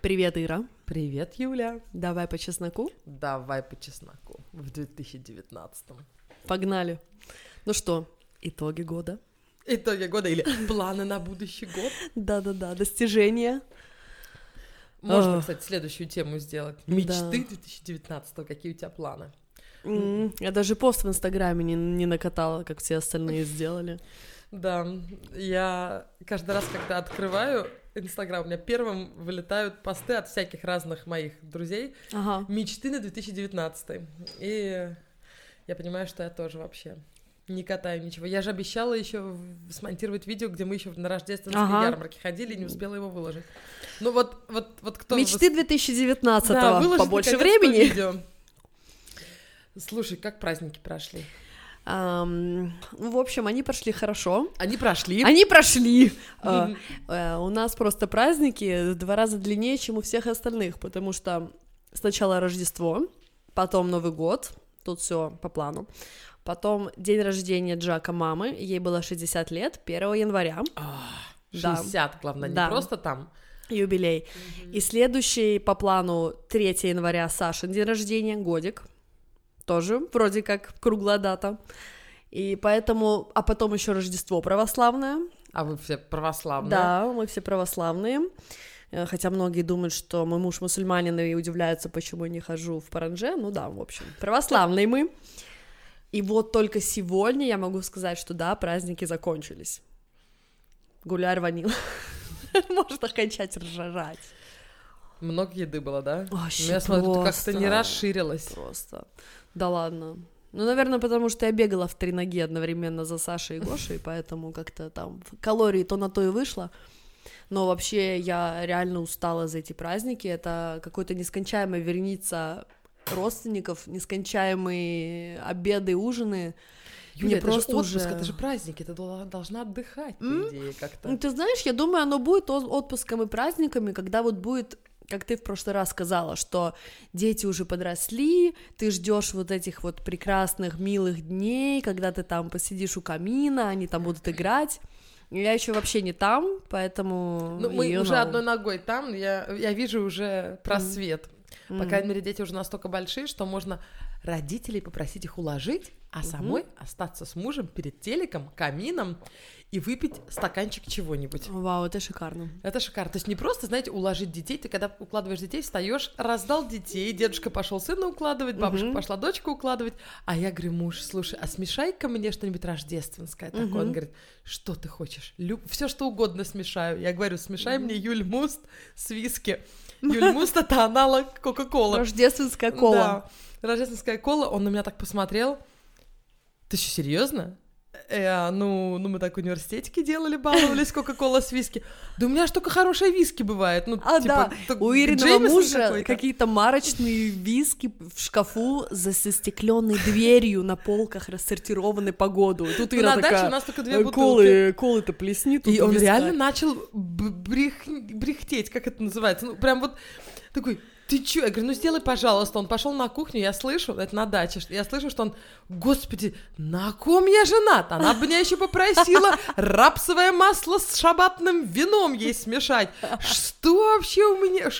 Привет, Ира. Привет, Юля. Давай по чесноку. Давай по чесноку в 2019. Погнали. Ну что, итоги года? Итоги года или планы на будущий год? Да-да-да, достижения. Можно, кстати, следующую тему сделать. Мечты 2019. Какие у тебя планы? Я даже пост в Инстаграме не, не накатала, как все остальные сделали. Да, я каждый раз, когда открываю Инстаграм, у меня первым вылетают посты от всяких разных моих друзей. Ага. Мечты на 2019. И я понимаю, что я тоже вообще не катаю ничего. Я же обещала еще смонтировать видео, где мы еще на рождественской Ага. ярмарке ходили и не успела его выложить. Ну вот, вот, вот кто... Мечты вос- 2019 Да, побольше времени. видео. Слушай, как праздники прошли? Ну, в общем, они прошли хорошо. Они прошли. Они прошли. А, э, У нас просто праздники в два раза длиннее, чем у всех остальных, потому что сначала Рождество, потом Новый год, тут все по плану. Потом день рождения Джака мамы, ей было 60 лет, 1 января, А, Да. 60, главное, не Да. просто там. юбилей. И следующий по плану 3 января Сашин день рождения, годик, тоже вроде как круглая дата. И поэтому, а потом еще Рождество православное, А вы все православные. Да, мы все православные. Э, Хотя многие думают, что мой муж мусульманин и удивляются, почему я не хожу в паранже. Ну да, в общем, православные мы. И вот только сегодня я могу сказать, что да, праздники закончились. Гуляй рванил. Можно кончать ржать. Много еды было, да? Вообще Ну, я смотрю, как-то не просто. расширилась. Просто. Да ладно. Ну, наверное, потому что я бегала в три ноги одновременно за Сашей и Гошей, поэтому как-то там калории то на то и вышло. Но вообще я реально устала за эти праздники. Это какой-то нескончаемая верница родственников, нескончаемые обеды, ужины. Юля, Мне это просто же отпуск, уже- это же праздники, ты дол- должна отдыхать, по М? идее, как-то. Ну, ты знаешь, я думаю, оно будет от- отпуском и праздниками, когда вот будет как ты в прошлый раз сказала, что дети уже подросли, ты ждешь вот этих вот прекрасных, милых дней, когда ты там посидишь у камина, они там будут играть. Я еще вообще не там, поэтому... Ну, мы уже know. одной ногой там, я, я вижу уже просвет. По Мгм. крайней мере, дети уже настолько большие, что можно родителей попросить их уложить, а самой остаться с мужем перед телеком, камином и выпить стаканчик чего-нибудь. Вау, это шикарно. Это шикарно. То есть не просто, знаете, уложить детей. Ты когда укладываешь детей, встаешь, раздал детей, дедушка пошел сына укладывать, бабушка Мгм. пошла дочку укладывать. А я говорю, муж, слушай, а смешай-ка мне что-нибудь рождественское такое. Он говорит, что ты хочешь? Все что угодно смешаю. Я говорю, смешай мне Юль Муст с виски. Юль Муст это аналог Кока-Колы. Рождественская кола. Да. Рождественская кола. Он на меня так посмотрел. Ты что, серьезно? Э, ну, ну, мы так в университетике делали, баловались Кока-Кола с виски. Да у меня ж только хорошая виски бывает. Ну, А, типа, да, у Ириного Джеймисон мужа какие-то марочные виски в шкафу за застекленной дверью на полках рассортированы по году. Тут Ну, Ира на даче такая, у нас только две «Э, бутылки. колы, колы-то плесни И он виска». реально начал брехтеть, как это называется. Ну, прям вот такой, ты чё? Я говорю, ну сделай, пожалуйста. Он пошел на кухню, я слышу, это на даче, я слышу, что он, господи, на ком я женат? Она бы меня еще попросила рапсовое масло с шабатным вином ей смешать. Что вообще у меня?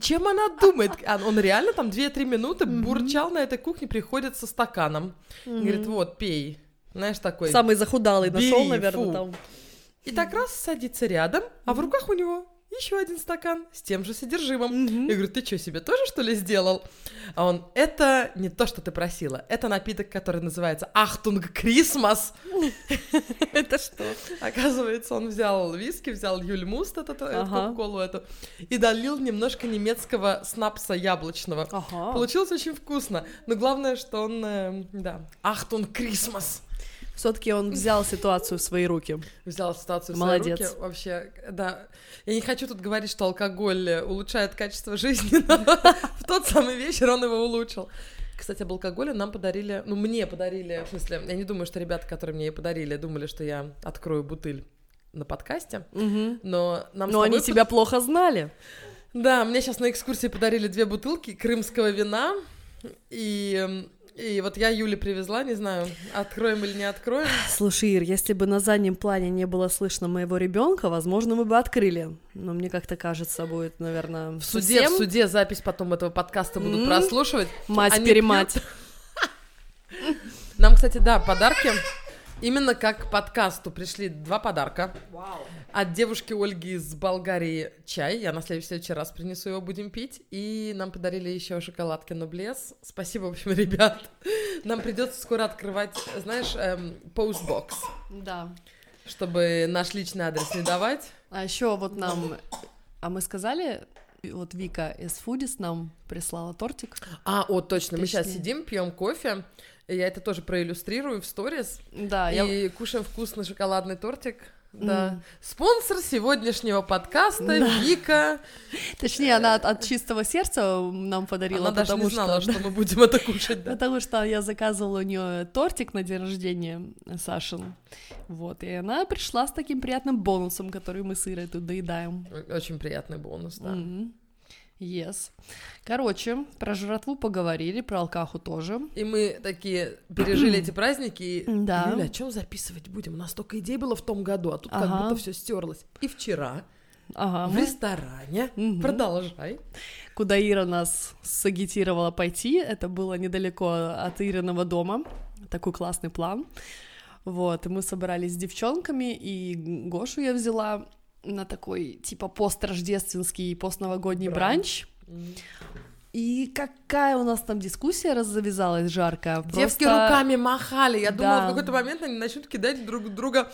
Чем она думает? А Он реально там 2-3 минуты бурчал на этой кухне, приходит со стаканом. Говорит, вот, пей. Знаешь, такой. Самый захудалый нашел, наверное, там. И так раз садится рядом, а в руках у него еще один стакан с тем же содержимым. Я говорю, ты что, себе тоже, что ли, сделал? А он, это не то, что ты просила. Это напиток, который называется Achtung Christmas. Это что? Оказывается, он взял виски, взял Julmust, эту, кока-колу эту, и долил немножко немецкого шнапса яблочного. Получилось очень вкусно. Но главное, что он, э, да, Achtung Christmas. Все-таки он взял ситуацию в свои руки. Взял ситуацию в Молодец. свои руки. Вообще, да. Я не хочу тут говорить, что алкоголь э, улучшает качество жизни, но в тот самый вечер он его улучшил. Кстати, об алкоголе нам подарили, ну, мне подарили, в смысле, я не думаю, что ребята, которые мне подарили, думали, что я открою бутыль на подкасте, Мгм. но нам Но они тобой тебя плохо знали. да, мне сейчас на экскурсии подарили две бутылки крымского вина, и И вот я Юле привезла, не знаю, откроем или не откроем. Слушай, Ир, если бы на заднем плане не было слышно моего ребенка, возможно, мы бы открыли. Но мне как-то кажется, будет, наверное, В суде, в суде запись потом этого подкаста будут М. прослушивать. Мать Они перемать. Нам, кстати, да, подарки. Именно как к подкасту пришли два подарка. От девушки Ольги из Болгарии чай. Я на следующий, следующий раз принесу его, будем пить. И нам подарили еще шоколадки Ноблес. Спасибо, в общем, ребят. Нам придется скоро открывать, знаешь, эм, постбокс, Да. чтобы наш личный адрес не давать. А еще вот нам... А мы сказали, вот Вика из Фудис нам прислала тортик. А, о, точно, мы сейчас Точнее. сидим, пьем кофе. Я это тоже проиллюстрирую в сторис. Да, я... И кушаем вкусный шоколадный тортик. Да. Спонсор сегодняшнего подкаста Да. Вика. Точнее, она от, от чистого сердца нам подарила, Она даже потому не знала, что... что мы будем это кушать. Да. Потому что я заказывала у нее тортик на день рождения Сашин. Вот, и она пришла с таким приятным бонусом, который мы с Ирой тут доедаем. Очень приятный бонус, да. Мгм. Yes. Короче, про жратву поговорили, про алкаху тоже. И мы такие пережили эти праздники. и, Да. Юля, о чем записывать будем? У нас столько идей было в том году, а тут как Ага. будто все стерлось. И вчера Ага, в мы- ресторане. Мгм. Продолжай. куда Ира нас сагитировала пойти. Это было недалеко от Ириного дома. Такой классный план. Вот, и мы собрались с девчонками, и Гошу я взяла на такой, типа, построждественский, постновогодний Бранч. бранч. И какая у нас там дискуссия раз завязалась жаркая. Девки Просто- руками махали. Я думала, Да. в какой-то момент они начнут кидать друг друга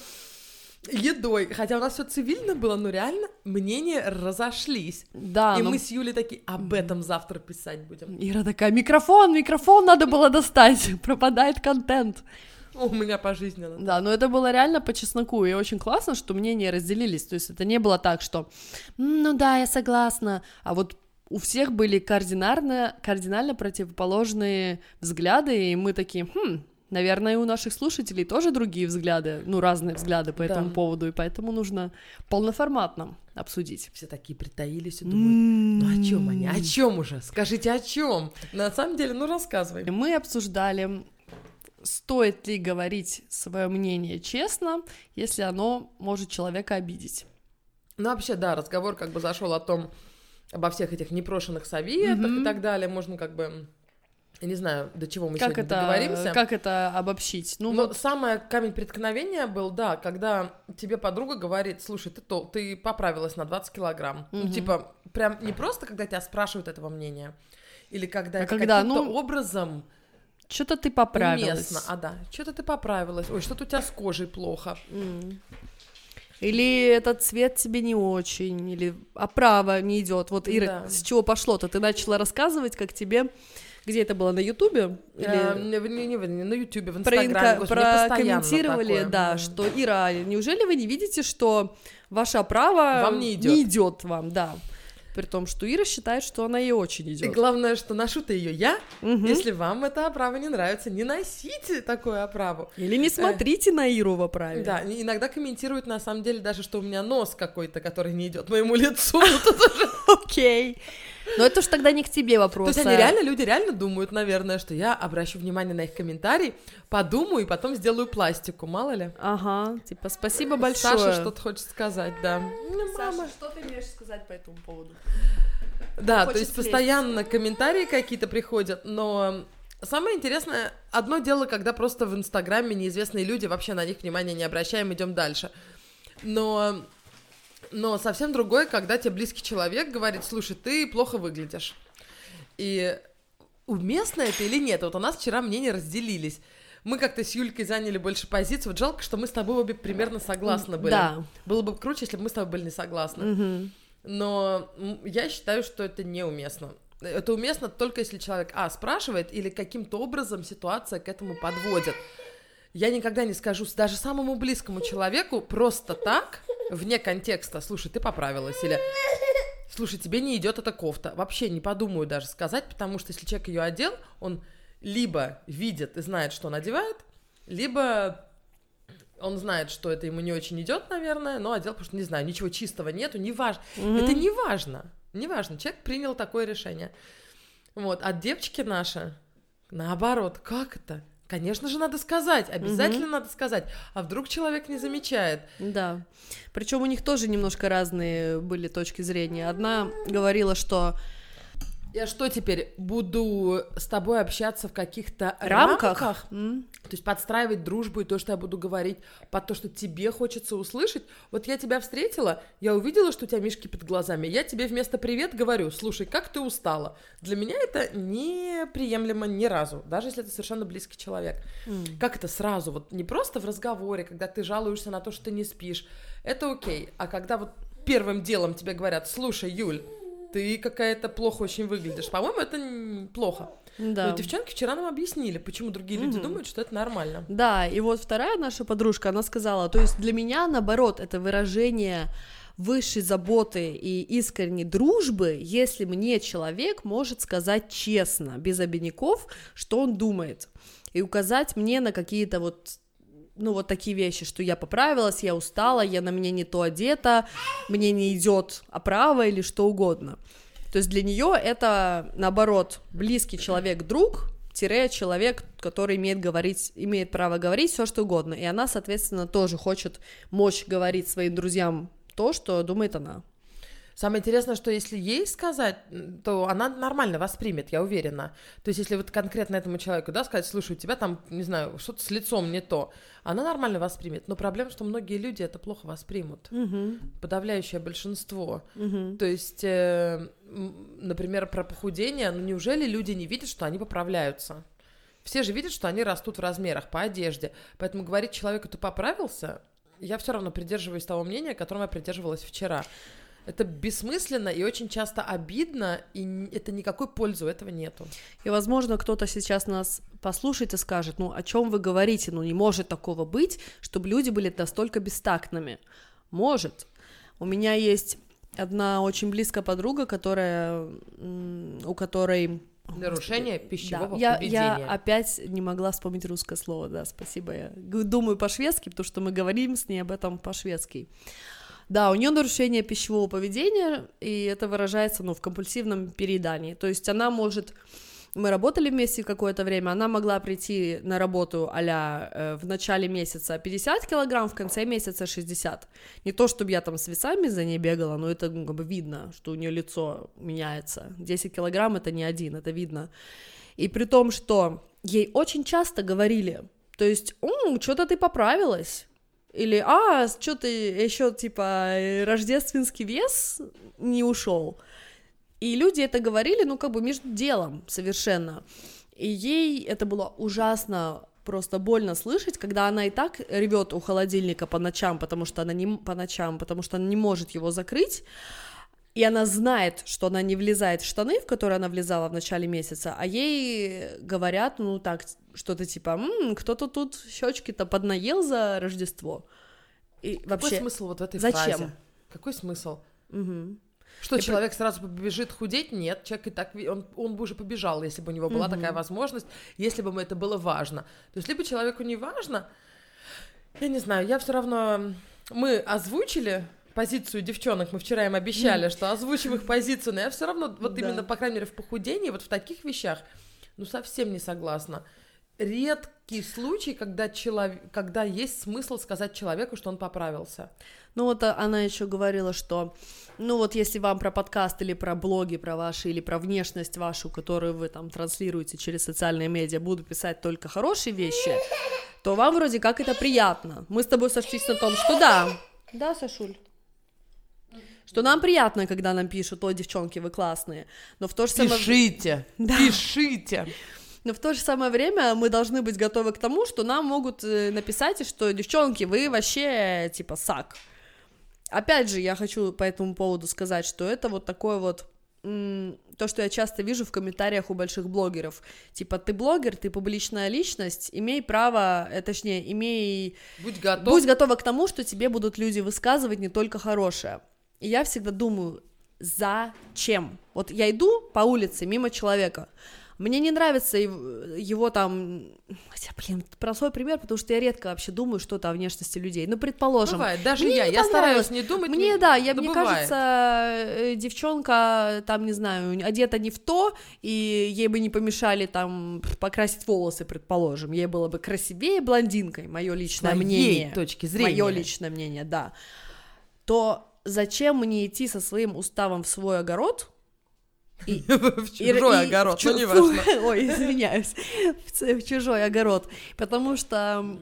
едой. Хотя у нас все цивильно было, но реально мнения разошлись. Да, И но мы с Юлей такие, об этом завтра писать будем. Ира такая, микрофон, микрофон надо было достать, пропадает контент. У меня пожизненно. Да, но это было реально по чесноку, и очень классно, что мнения разделились, то есть это не было так, что «М, ну да, я согласна, а вот у всех были кардинально, кардинально противоположные взгляды, и мы такие, хм, наверное, и у наших слушателей тоже другие взгляды, ну, разные взгляды по Да. этому поводу, и поэтому нужно полноформатно обсудить. Все такие притаились и думают, ну о чем они? О чем уже? Скажите, о чем? На самом деле, ну рассказывай. Мы обсуждали, стоит ли говорить свое мнение честно, если оно может человека обидеть. Ну, вообще, да, разговор как бы зашел о том, обо всех этих непрошенных советах Мгм. и так далее. Можно как бы, я не знаю, до чего мы как сегодня это, договоримся. как это обобщить? Ну, Но вот, самое камень преткновения был, да, когда тебе подруга говорит, слушай, ты, то, ты поправилась на 20 килограмм. Ну, Мгм. типа, прям не просто, когда тебя спрашивают этого мнения, или когда А это когда, каким-то ну, образом что-то ты поправилась. уместно. А да, что-то ты поправилась. Ой, что-то у тебя с кожей плохо. М. Или этот цвет тебе не очень, или оправа не идет. Вот, Ира, Да. с чего пошло-то? Ты начала рассказывать, как тебе... Где это было, на Ютубе? Или... не, не, не, не на Ютубе, в Инстаграме. Постоянно прокомментировали, да, что Ира, неужели вы не видите, что ваша оправа Вам не идет вам, да. При том, что Ира считает, что она ей очень И идет. главное, что ношу-то ее я. Если вам эта оправа не нравится, не носите такую оправу. Или не смотрите на Иру в оправе. Да, и иногда комментируют на самом деле даже, что у меня нос какой-то, который не идет моему лицу. Окей. Но это уж тогда не к тебе То вопрос. есть они а- реально, люди реально думают, наверное, что я обращу внимание на их комментарий, подумаю и потом сделаю пластику, мало ли. Ага, типа, спасибо большое. Саша что-то хочет сказать, да. Ну, мама. что ты имеешь сказать по этому поводу? Да, Хочет то есть постоянно комментарии какие-то приходят, но самое интересное, одно дело, когда просто в Инстаграме неизвестные люди, вообще на них внимания не обращаем, идем дальше. Но, но совсем другое, когда тебе близкий человек говорит, слушай, ты плохо выглядишь. И уместно это или нет? Вот у нас вчера мнения разделились. Мы как-то с Юлькой заняли больше позицию. Вот жалко, что мы с тобой обе примерно согласны были. Да. Было бы круче, если бы мы с тобой были не согласны. Мгм. Но я считаю, что это неуместно. Это уместно только если человек, а, спрашивает, или каким-то образом ситуация к этому подводит. Я никогда не скажу даже самому близкому человеку просто так, вне контекста, слушай, ты поправилась, или слушай, тебе не идет эта кофта. Вообще не подумаю даже сказать, потому что если человек ее одел, он либо видит и знает, что он одевает, либо он знает, что это ему не очень идет, наверное, но одел, потому что, не знаю, ничего чистого нету, не важно. Это не важно. Не важно. Человек принял такое решение. Вот. А девочки наши, Наоборот, как это? Конечно же, надо сказать, обязательно надо сказать. А вдруг человек не замечает? Да. Причем у них тоже немножко разные были точки зрения. Одна говорила, что Я что теперь буду с тобой общаться в каких-то рамках, рамках? м, То есть подстраивать дружбу и то, что я буду говорить, под то, что тебе хочется услышать. Вот я тебя встретила, я увидела, что у тебя мишки под глазами. Я тебе вместо привет говорю, слушай, как ты устала? Для меня это неприемлемо ни разу, даже если это совершенно близкий человек. м. Как это сразу? Вот не просто в разговоре, когда ты жалуешься на то, что ты не спишь. Это окей. А когда вот первым делом тебе говорят, слушай, Юль, ты какая-то плохо очень выглядишь. По-моему, это плохо. да. Но девчонки вчера нам объяснили, почему другие люди Мгм. думают, что это нормально. Да, и вот вторая наша подружка, она сказала, то есть для меня, наоборот, это выражение высшей заботы и искренней дружбы, если мне человек может сказать честно, без обиняков, что он думает, и указать мне на какие-то вот ну, вот такие вещи, что я поправилась, я устала, я на мне не то одета, мне не идет оправа или что угодно. То есть для нее это, наоборот, близкий человек, друг, тире человек, который имеет говорить, имеет право говорить все что угодно, и она, соответственно, тоже хочет мочь говорить своим друзьям то, что думает она. Самое интересное, что если ей сказать, то она нормально воспримет, я уверена. То есть, если вот конкретно этому человеку, да, сказать, слушай, у тебя там, не знаю, что-то с лицом не то, она нормально воспримет. Но проблема, что многие люди это плохо воспримут. Угу, Подавляющее большинство. угу. То есть, э, например, про похудение, ну неужели люди не видят, что они поправляются? Все же видят, что они растут в размерах по одежде. Поэтому говорить человеку, ты поправился, я все равно придерживаюсь того мнения, которым я придерживалась вчера. Это бессмысленно и очень часто обидно, и это никакой пользы у этого нету. И, возможно, кто-то сейчас нас послушает и скажет, ну, о чем вы говорите, ну, не может такого быть, чтобы люди были настолько бестактными. Может. У меня есть одна очень близкая подруга, которая, у которой... Нарушение Да, пищевого я, поведения. я опять не могла вспомнить русское слово, да, спасибо. Я думаю по-шведски, потому что мы говорим с ней об этом по-шведски. Да, у нее нарушение пищевого поведения, и это выражается, ну, в компульсивном переедании. То есть она может... Мы работали вместе какое-то время, она могла прийти на работу а в начале месяца 50 килограмм, в конце месяца 60. Не то, чтобы я там с весами за ней бегала, но это ну, как бы видно, что у нее лицо меняется. 10 килограмм это не один, это видно. И при том, что ей очень часто говорили, то есть, что-то ты поправилась, или, а, что ты еще, типа, рождественский вес не ушел. И люди это говорили, ну, как бы между делом совершенно. И ей это было ужасно просто больно слышать, когда она и так ревет у холодильника по ночам, потому что она не по ночам, потому что она не может его закрыть, и она знает, что она не влезает в штаны, в которые она влезала в начале месяца, а ей говорят, ну так, что-то типа, «М, кто-то тут щечки-то поднаел за Рождество. И Какой вообще, смысл вот в этой зачем? фразе? Какой смысл? Мгм. Что, И человек сразу побежит худеть? Нет, человек и так, он, он бы уже побежал, если бы у него была Мгм. такая возможность, если бы ему это было важно. То есть, либо человеку не важно, я не знаю, я все равно... Мы озвучили позицию девчонок, мы вчера им обещали, что озвучим их позицию, но я все равно, вот Да. именно, по крайней мере, в похудении, вот в таких вещах, ну, совсем не согласна. Редкий случай, когда, человек, когда есть смысл сказать человеку, что он поправился. Ну вот а, она еще говорила, что, ну вот если вам про подкаст или про блоги про ваши, или про внешность вашу, которую вы там транслируете через социальные медиа, буду писать только хорошие вещи, то вам вроде как это приятно. Мы с тобой сошлись на том, что да. Да, Сашуль? Что нам приятно, когда нам пишут, о, девчонки, вы классные. Но в то же самое... Пишите, Да. пишите. Но в то же самое время мы должны быть готовы к тому, что нам могут э, написать, что девчонки, вы вообще типа сак. Опять же, я хочу по этому поводу сказать, что это вот такое вот то, что я часто вижу в комментариях у больших блогеров. Типа, ты блогер, ты публичная личность, имей право, э, точнее, имей Будь готов. Будь готова к тому, что тебе будут люди высказывать не только хорошее. И я всегда думаю, зачем? Вот я иду по улице мимо человека, Мне не нравится его, там... Хотя, блин, простой пример, потому что я редко вообще думаю что-то о внешности людей. Ну, предположим. Бывает, даже мне я, я стараюсь не думать. Мне, не- да, я, да мне бывает. кажется, э, девчонка, там, не знаю, одета не в то, и ей бы не помешали там покрасить волосы, предположим. Ей было бы красивее блондинкой, мое личное моей мнение. точки зрения. Мое личное мнение, да. То зачем мне идти со своим уставом в свой огород? И, В чужой и огород, в чу- ну неважно. Ой, извиняюсь. В, в чужой огород. Потому что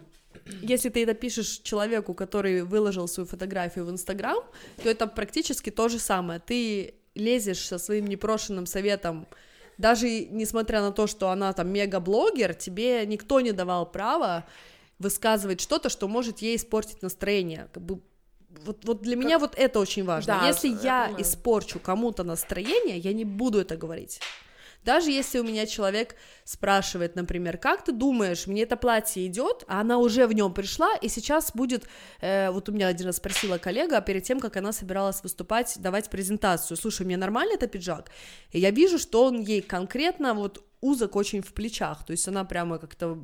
если ты это пишешь человеку, который выложил свою фотографию в Инстаграм, то это практически то же самое. Ты лезешь со своим непрошенным советом, даже несмотря на то, что она там мега-блогер, тебе никто не давал права высказывать что-то, что может ей испортить настроение. Как бы вот, вот для меня вот это очень важно. Да, Если я я понимаю. испорчу кому-то настроение, я не буду это говорить. Даже если у меня человек спрашивает, например, как ты думаешь, мне это платье идет, а она уже в нем пришла, и сейчас будет, э, вот у меня один раз спросила коллега перед тем, как она собиралась выступать, давать презентацию, слушай, мне нормально это пиджак? И я вижу, что он ей конкретно вот узок очень в плечах, то есть она прямо как-то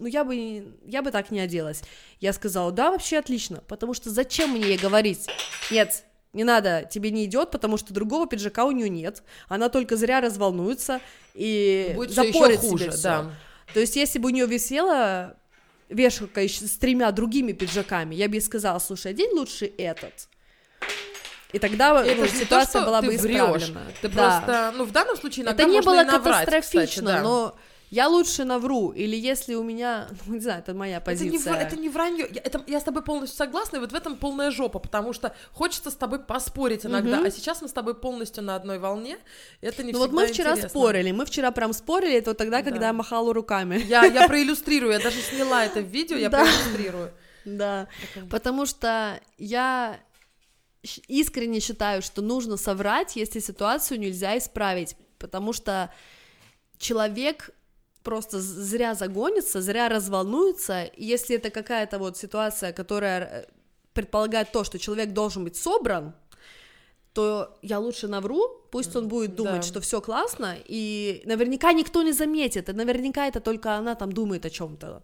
ну, я бы, я бы так не оделась. Я сказала, да, вообще отлично, потому что зачем мне ей говорить? Нет, не надо, тебе не идет, потому что другого пиджака у нее нет. Она только зря разволнуется и Будет запорит хуже, себе да. То есть, если бы у нее висела вешалка с тремя другими пиджаками, я бы ей сказала, слушай, одень лучше этот. И тогда ну, это то, ситуация что была ты бы врёшь. исправлена. Ты Да. просто, ну, в данном случае иногда Это не было наврать, катастрофично, кстати, да. но я лучше навру. Или если у меня, ну, не знаю, это моя Это не, позиция. это не вранье. Я, это- я с тобой полностью согласна, и вот в этом полная жопа, потому что хочется с тобой поспорить иногда, Мгм. а сейчас мы с тобой полностью на одной волне. Это не Ну вот мы вчера интересно. спорили, мы вчера прям спорили, это вот тогда, когда Да. я махала руками. Я, я проиллюстрирую, я даже сняла это в видео, я Да. проиллюстрирую. Да, потому что я искренне считаю, что нужно соврать, если ситуацию нельзя исправить, потому что человек просто зря загонится, зря разволнуется, если это какая-то вот ситуация, которая э, предполагает то, что человек должен быть собран, то я лучше навру, пусть он будет думать, Да. что все классно, и наверняка никто не заметит, и наверняка это только она там думает о чем-то.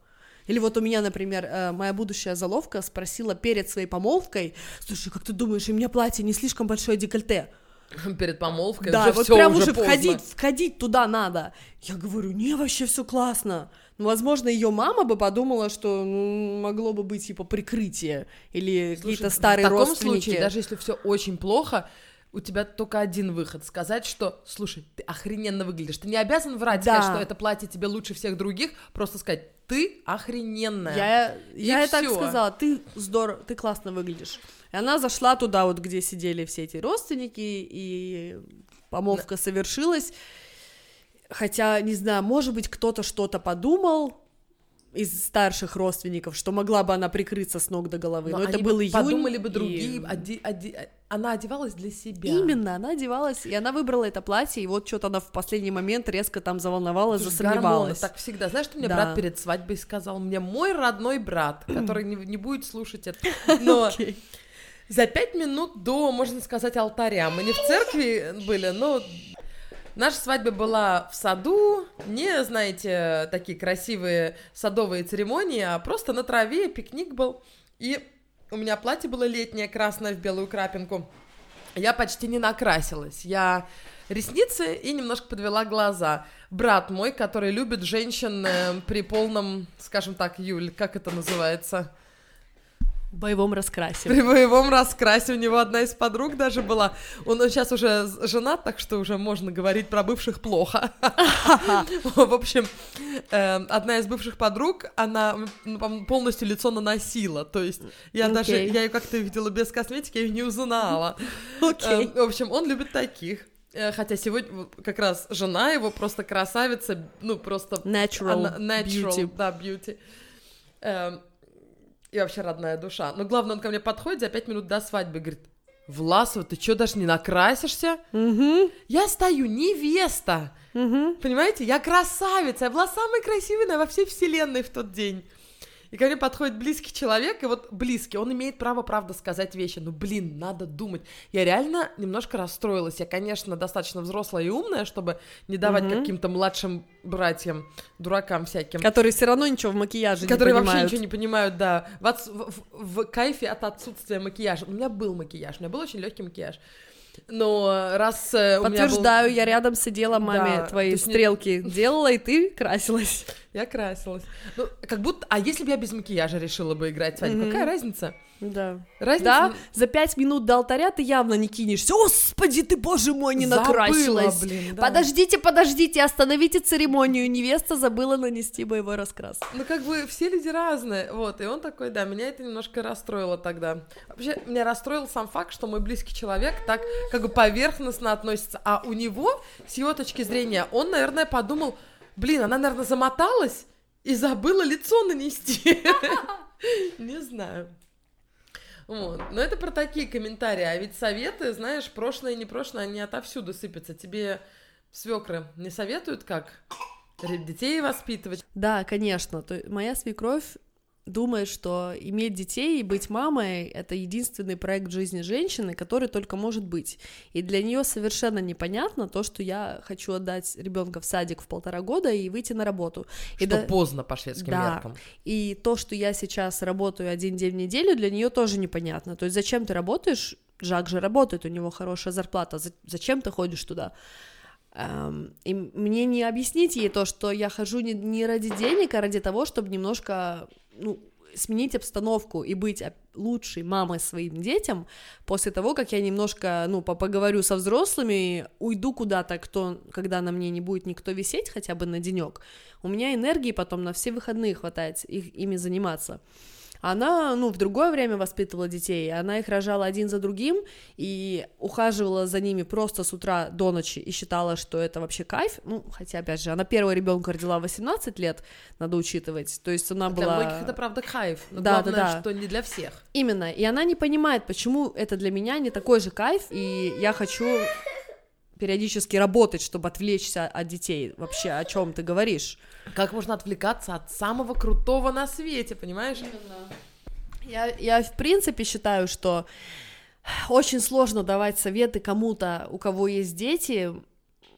Или вот у меня, например, э, моя будущая заловка спросила перед своей помолвкой, слушай, как ты думаешь, у меня платье не слишком большое декольте? Перед помолвкой да, уже вот всё, прям уже уже поздно. входить, входить туда надо. Я говорю, не, вообще все классно. Ну, возможно, ее мама бы подумала, что ну, могло бы быть типа прикрытие или какие-то старые в таком родственники. случае, даже если все очень плохо, у тебя только один выход сказать, что, слушай, ты охрененно выглядишь. Ты не обязан врать, Да. сказать, что это платье тебе лучше всех других, просто сказать, ты охрененная. Я, я и так сказала, ты здорово, ты классно выглядишь. И она зашла туда, вот где сидели все эти родственники, и помолвка совершилась. Хотя, не знаю, может быть, кто-то что-то подумал из старших родственников, что могла бы она прикрыться с ног до головы. Но, Но это был бы июнь. Подумали бы и- другие. оде- оде- Она одевалась для себя. Именно, она одевалась, и она выбрала это платье, и вот что-то она в последний момент резко там заволновалась, Слушай, засомневалась. гормоны, так всегда. Знаешь, что мне Да. брат перед свадьбой сказал? Мне мой родной брат, который не, не будет слушать это. Но Окей. За пять минут до, можно сказать, алтаря. Мы не в церкви были, но наша свадьба была в саду. Не, знаете, такие красивые садовые церемонии, а просто на траве пикник был. И у меня платье было летнее, красное в белую крапинку. Я почти не накрасилась. Я ресницы и немножко подвела глаза. Брат мой, который любит женщин э, при полном, скажем так, Юль, как это называется? В боевом раскрасе. При боевом раскрасе у него одна из подруг даже была. Он сейчас уже женат, так что уже можно говорить про бывших плохо. В общем, э, одна из бывших подруг, она по-моему, полностью лицо наносила. То есть я даже, я ее как-то видела без косметики, я ее не узнала. Окей. Э, В общем, он любит таких. Э, Хотя сегодня как раз жена его просто красавица, ну просто Natural она- natural, beauty. да, beauty. И вообще родная душа. Но главное, он ко мне подходит за пять минут до свадьбы говорит, Власова, ты что, даже не накрасишься? Угу, Я стою невеста, угу. понимаете? Я красавица, я была самой красивой во всей вселенной в тот день. И ко мне подходит близкий человек, и вот близкий, он имеет право, правда, сказать вещи, ну, блин, надо думать. Я реально немножко расстроилась. Я, конечно, достаточно взрослая и умная, чтобы не давать Мгм. каким-то младшим братьям, дуракам всяким. Которые все равно ничего в макияже Которые не вообще понимают. ничего не понимают, да, в, отс- в- в- в кайфе от отсутствия макияжа. У меня был макияж, у меня был очень легкий макияж. Но раз э, у меня был- Подтверждаю, я рядом сидела, маме Да, твои есть не- стрелки делала, и ты красилась. Я красилась. Ну, как будто... А если бы я без макияжа решила бы играть свадьбу, Мгм. какая разница? Да. Разница... Да, за пять минут до алтаря ты явно не кинешься. Господи, ты, боже мой, не Забыла, накрасилась. блин, да. Подождите, подождите, остановите церемонию. Невеста забыла нанести боевой раскрас. Ну, как бы все люди разные, вот, и он такой, да, меня это немножко расстроило тогда. Вообще, меня расстроил сам факт, что мой близкий человек так, как бы, поверхностно относится, а у него, с его точки зрения, он, наверное, подумал, блин, она, наверное, замоталась и забыла лицо нанести. Не знаю. Вот. Но это про такие комментарии. А ведь советы, знаешь, прошлое и непрошлое, они отовсюду сыпятся. Тебе свекры не советуют, как детей воспитывать? Да, конечно. То моя свекровь думает, что иметь детей и быть мамой — это единственный проект жизни женщины, который только может быть. И для нее совершенно непонятно то, что я хочу отдать ребенка в садик в полтора года и выйти на работу. И Что да- поздно по шведским Да. меркам. И то, что я сейчас работаю один день в неделю, для нее тоже непонятно. То есть зачем ты работаешь? Жак же работает, у него хорошая зарплата. За- Зачем ты ходишь туда? Эм, и мне не объяснить ей то, что я хожу не, не ради денег, а ради того, чтобы немножко ну, сменить обстановку и быть лучшей мамой своим детям после того, как я немножко, ну, по- поговорю со взрослыми, уйду куда-то, кто, когда на мне не будет никто висеть хотя бы на денек, у меня энергии потом на все выходные хватает их, ими заниматься. Она, ну, в другое время воспитывала детей, она их рожала один за другим и ухаживала за ними просто с утра до ночи и считала, что это вообще кайф. Ну, хотя, опять же, она первого ребенка родила в 18 лет, надо учитывать. То есть она Для была... многих это правда кайф. Но Да, да, главное, да. что не для всех. Именно, и она не понимает, почему это для меня не такой же кайф, и я хочу периодически работать, чтобы отвлечься от детей. Вообще, о чем ты говоришь? Как можно отвлекаться от самого крутого на свете, понимаешь? Я, я в принципе считаю, что очень сложно давать советы кому-то, у кого есть дети,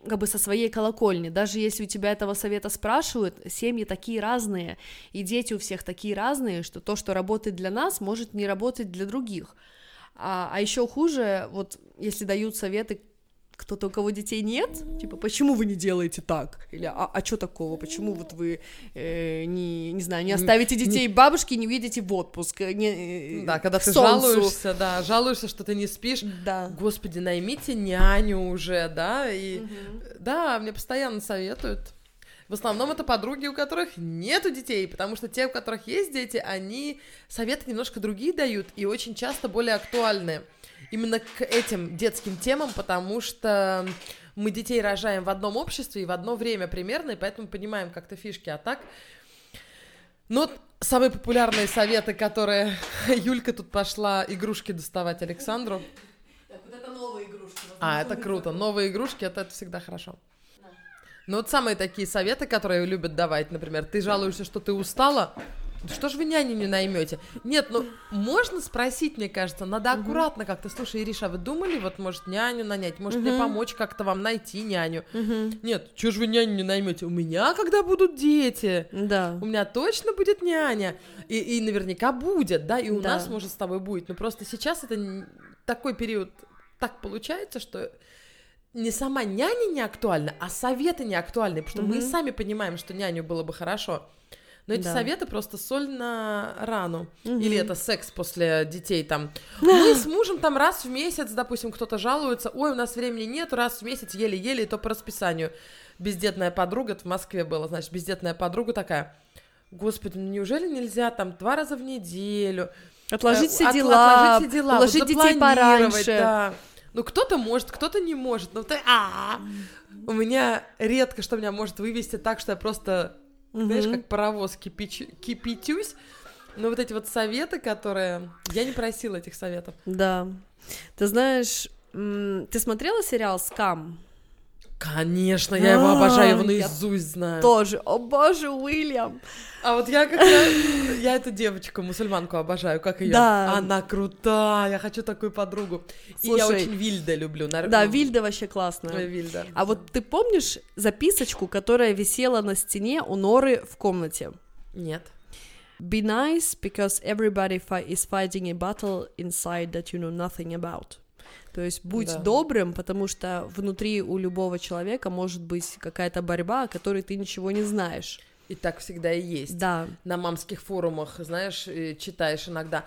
как бы со своей колокольни. Даже если у тебя этого совета спрашивают, семьи такие разные, и дети у всех такие разные, что то, что работает для нас, может не работать для других. А, а еще хуже, вот если дают советы кто-то, у кого детей нет, типа, почему вы не делаете так? Или, а, а что такого? Почему вот вы, э, не, не знаю, не оставите детей бабушке, не уедете в отпуск? э, Не, э, Да, когда ты солнцу?» жалуешься, да, жалуешься, что ты не спишь. Да. Господи, наймите няню уже, да, и да, мне постоянно советуют. В основном это подруги, у которых нету детей, потому что те, у которых есть дети, они советы немножко другие дают и очень часто более актуальные именно к этим детским темам, потому что мы детей рожаем в одном обществе и в одно время примерно, и поэтому понимаем как-то фишки, а так... Ну, самые популярные советы, которые Юлька тут пошла игрушки доставать Александру. Так, вот это новые игрушки. А, это круто. Новые игрушки, это, это всегда хорошо. Ну вот самые такие советы, которые любят давать, например, ты жалуешься, что ты устала, что ж вы няню не наймете? Нет, ну можно спросить, мне кажется, надо аккуратно как-то. Слушай, Ириша, а вы думали, вот может няню нанять, может мне Мгм. помочь как-то вам найти няню? Мгм. Нет, чё ж вы няню не наймете? У меня когда будут дети? Да. У меня точно будет няня. И, и наверняка будет, да, и у Да. нас, может, с тобой будет. Но просто сейчас это такой период, так получается, что не сама няня не актуальна, а советы не актуальны, потому что мы и сами понимаем, что няню было бы хорошо. Но эти Да. советы просто соль на рану. Мгм. Или это секс после детей там. Мы с мужем там раз в месяц, допустим, кто-то жалуется, ой, у нас времени нет, раз в месяц еле-еле, и то по расписанию. Бездетная подруга, это в Москве было, значит, бездетная подруга такая, господи, ну неужели нельзя там два раза в неделю? Отложить э, все дела, отложить все дела, уложить вот детей пораньше. да. Ну, кто-то может, кто-то не может. Ну, ты... а У меня редко что меня может вывести так, что я просто, знаешь, Мгм. как паровоз кипич- кипятюсь. Но вот эти вот советы, которые... Я не просила этих советов. Да. Ты знаешь, ты смотрела сериал «Скам»? Конечно, я его обожаю, я его А, я наизусть знаю. Тоже. О боже, Уильям. А вот я как я, я эту девочку, мусульманку обожаю, как ее? Да. Она крутая, я хочу такую подругу. И я очень Вильда люблю. нар- Да, ну, Вильда вообще классная. Вильда. А вот ты помнишь записочку, которая висела на стене у Норы в комнате? Нет. Be nice because everybody is fighting a battle inside that you know nothing about. То есть будь Да. добрым, потому что внутри у любого человека может быть какая-то борьба, о которой ты ничего не знаешь. И так всегда и есть. Да. На мамских форумах, знаешь, э, читаешь иногда.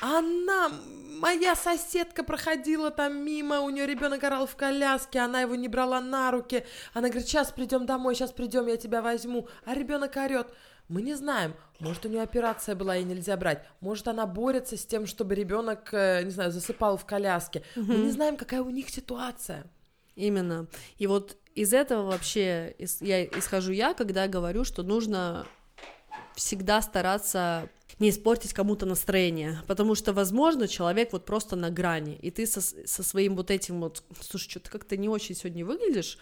Она, моя соседка проходила там мимо, у нее ребенок орал в коляске, она его не брала на руки. Она говорит, сейчас придем домой, сейчас придем, я тебя возьму. А ребенок орет. Мы не знаем, может, у нее операция была и нельзя брать. Может, она борется с тем, чтобы ребенок, э, не знаю, засыпал в коляске. Мы не знаем, какая у них ситуация. Именно. И вот из этого вообще я исхожу я, когда говорю, что нужно всегда стараться не испортить кому-то настроение, потому что, возможно, человек вот просто на грани, и ты со, со своим вот этим вот, слушай, что-то как-то не очень сегодня выглядишь,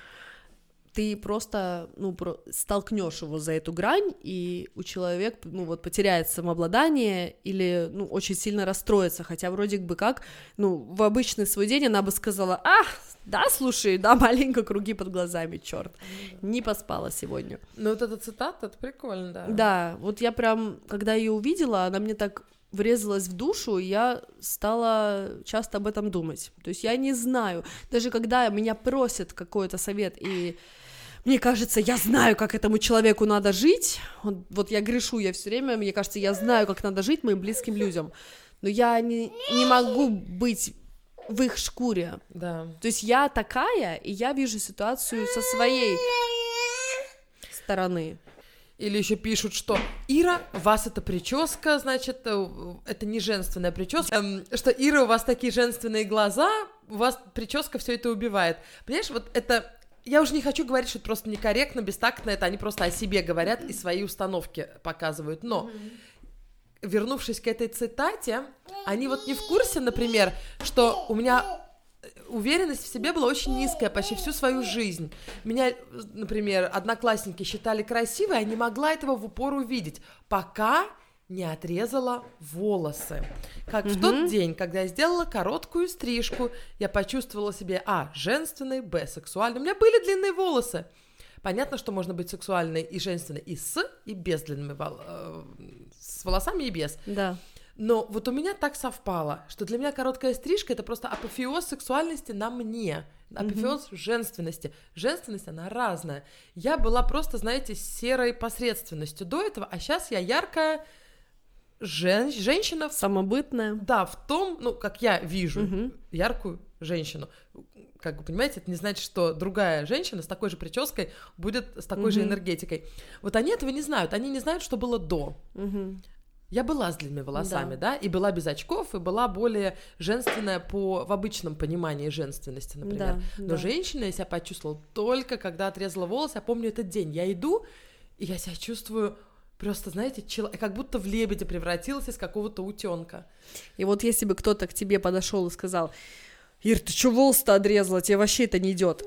ты просто, ну, про- столкнешь его за эту грань, и у человека, ну, вот, потеряет самообладание или, ну, очень сильно расстроится, хотя вроде бы как, ну, в обычный свой день она бы сказала, а, да, слушай, да, маленько круги под глазами, черт, не поспала сегодня. Ну, вот эта цитата, это прикольно, да. Да, вот я прям, когда ее увидела, она мне так врезалась в душу, и я стала часто об этом думать. То есть я не знаю, даже когда меня просят какой-то совет, и мне кажется, я знаю, как этому человеку надо жить, вот, вот я грешу, я все время, мне кажется, я знаю, как надо жить моим близким людям, но я не, не могу быть в их шкуре. Да. То есть я такая, и я вижу ситуацию со своей стороны. Или еще пишут, что Ира, у вас эта прическа, значит, э, это не женственная прическа, Эм, что Ира, у вас такие женственные глаза, у вас прическа все это убивает. Понимаешь, вот это я уже не хочу говорить, что это просто некорректно, бестактно, это они просто о себе говорят и свои установки показывают. Но, вернувшись к этой цитате, они вот не в курсе, например, что у меня уверенность в себе была очень низкая почти всю свою жизнь. Меня, например, одноклассники считали красивой, я не могла этого в упор увидеть, пока не отрезала волосы. Как в тот день, когда я сделала короткую стрижку, я почувствовала себе, а, женственной, б, сексуальной. У меня были длинные волосы. Понятно, что можно быть сексуальной и женственной и с, и без длинными вол- э, с волосами и без. Да. Но вот у меня так совпало, что для меня короткая стрижка это просто апофеоз сексуальности на мне, апофеоз женственности. Женственность, она разная. Я была просто, знаете, серой посредственностью до этого, а сейчас я яркая жен- женщина в Самобытная. да, в том, ну, как я вижу Мгм. яркую женщину. Как вы понимаете, это не значит, что другая женщина с такой же прической будет с такой же Мгм. энергетикой. Вот они этого не знают. Они не знают, что было до. Мгм. Я была с длинными волосами, да. и была без очков, и была более женственная по в обычном понимании женственности, например. Да, Но да. женщина я себя почувствовала только когда отрезала волосы. Я помню этот день. Я иду, и я себя чувствую просто, знаете, чел- как будто в лебедя превратилась из какого-то утенка. И вот если бы кто-то к тебе подошел и сказал, Ир, ты что волосы-то отрезала, тебе вообще это не идет.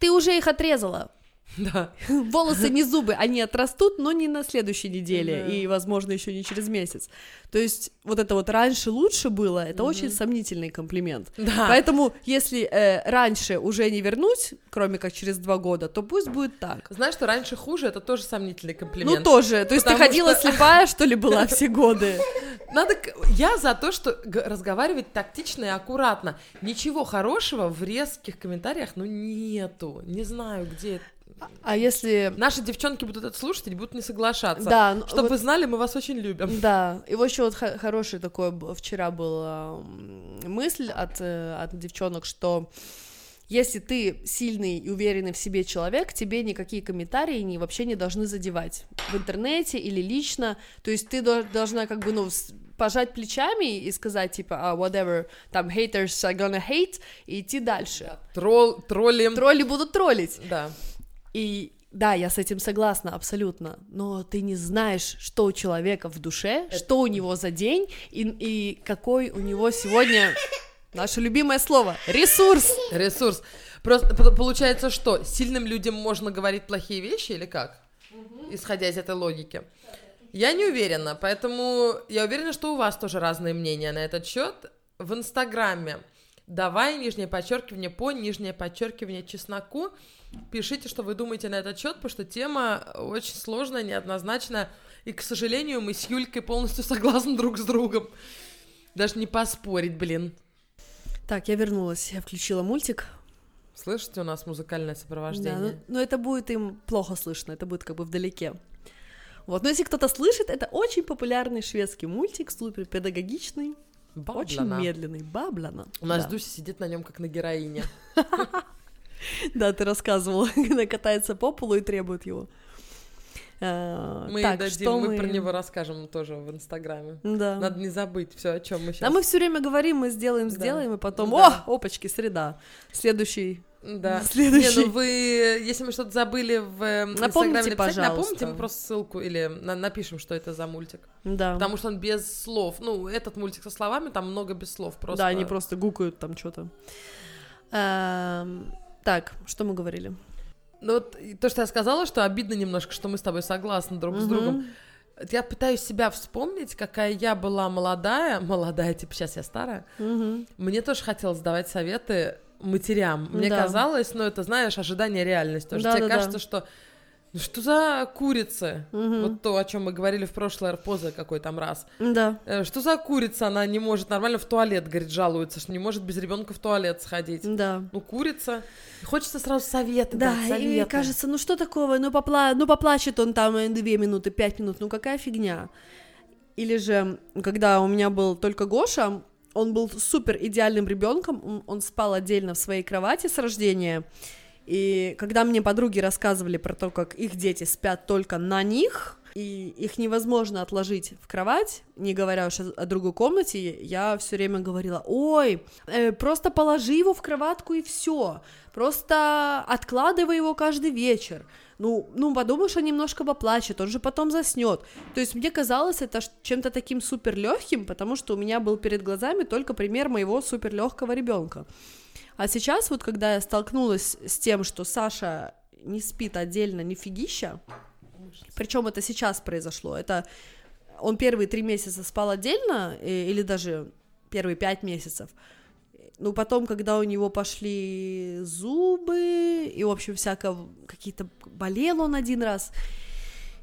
Ты уже их отрезала. Да. Волосы не зубы, они отрастут, но не на следующей неделе, Да. и, возможно, еще не через месяц. То есть вот это вот раньше лучше было, это очень сомнительный комплимент. Да. Поэтому, если э, раньше уже не вернуть, кроме как через два года, то пусть будет так. Знаешь, что раньше хуже, это тоже сомнительный комплимент. Ну тоже, то есть ты ходила что- слепая, что ли, была все годы? Надо... Я за то, что разговаривать тактично и аккуратно. Ничего хорошего в резких комментариях, ну, нету. Не знаю, где... это. А если... Наши девчонки будут это слушать и будут не соглашаться. Да, ну, Чтобы вот- вы знали, мы вас очень любим. Да, и вот еще вот хороший такой вчера была мысль от, э, от девчонок, что если ты сильный и уверенный в себе человек, тебе никакие комментарии не, вообще не должны задевать в интернете или лично, то есть ты до- должна как бы, ну, пожать плечами и сказать, типа, а, whatever, там, haters are gonna hate, и идти дальше. Тролл, троллим. Тролли будут троллить. Да. И да, я с этим согласна абсолютно, но ты не знаешь, что у человека в душе, что у него за день и, и какой у него сегодня наше любимое слово ресурс. Ресурс. Просто получается, что сильным людям можно говорить плохие вещи или как? Исходя из этой логики. Я не уверена, поэтому я уверена, что у вас тоже разные мнения на этот счет. В Инстаграме давай нижнее подчеркивание по нижнее подчеркивание чесноку. Пишите, что вы думаете на этот счет, потому что тема очень сложная, неоднозначная. И, к сожалению, мы с Юлькой полностью согласны друг с другом. Даже не поспорить, блин. Так, я вернулась, я включила мультик. Слышите, у нас музыкальное Да, ну, сопровождение. но это будет им плохо слышно, это будет как бы вдалеке. Вот, но если кто-то слышит, это очень популярный шведский мультик, супер педагогичный, очень Баблана. медленный, баблана. У нас да. Дуся сидит на нем как на героине. Да, ты рассказывала, когда катается по полу и требует его. А, Мы так, дадим, что мы про него расскажем тоже в Инстаграме. Да. Надо не забыть все, о чем мы сейчас. Да, мы все время говорим, мы сделаем, Да. сделаем, и потом, Да. о, опачки, среда. Следующий. Да. Следующий. Не, ну вы, если мы что-то забыли в э, Напомните, Инстаграме написать, пожалуйста. напомните мы просто ссылку или на- напишем, что это за мультик. Да. Потому что он без слов. Ну, этот мультик со словами, там много без слов просто. Да, они просто гукают там что-то. Так, что мы говорили? Ну, вот то, что я сказала, что обидно немножко, что мы с тобой согласны друг с другом. Я пытаюсь себя вспомнить, какая я была молодая, молодая, типа сейчас я старая. Мгм. Мне тоже хотелось давать советы матерям. Мне Да. казалось, ну это, знаешь, ожидание реальности. Потому что тебе Да-да-да. кажется, что ну что за курицы? Мгм. Вот то, о чем мы говорили в прошлый поза какой там раз. Да. Э, Что за курица? Она не может нормально в туалет, говорит, жалуется, что не может без ребенка в туалет сходить. Да. Ну, курица. И Хочется сразу советы Да, дать, и советы. кажется, ну что такого, ну, попла... ну поплачет он там э, две минуты, пять минут, ну какая фигня. Или же, когда у меня был только Гоша, он был супер идеальным ребенком, он, спал отдельно в своей кровати с рождения, и когда мне подруги рассказывали про то, как их дети спят только на них, и их невозможно отложить в кровать, не говоря уж о другой комнате, я все время говорила, ой, э, просто положи его в кроватку и все, просто откладывай его каждый вечер. Ну, ну, подумаешь, он немножко поплачет, он же потом заснет. То есть мне казалось это чем-то таким супер легким, потому что у меня был перед глазами только пример моего супер легкого ребенка. А сейчас, вот когда я столкнулась с тем, что Саша не спит отдельно нифигища, причем это сейчас произошло, это он первые три месяца спал отдельно, э, или даже первые пять месяцев, ну, потом, когда у него пошли зубы, и, в общем, всяко какие-то... Болел он один раз,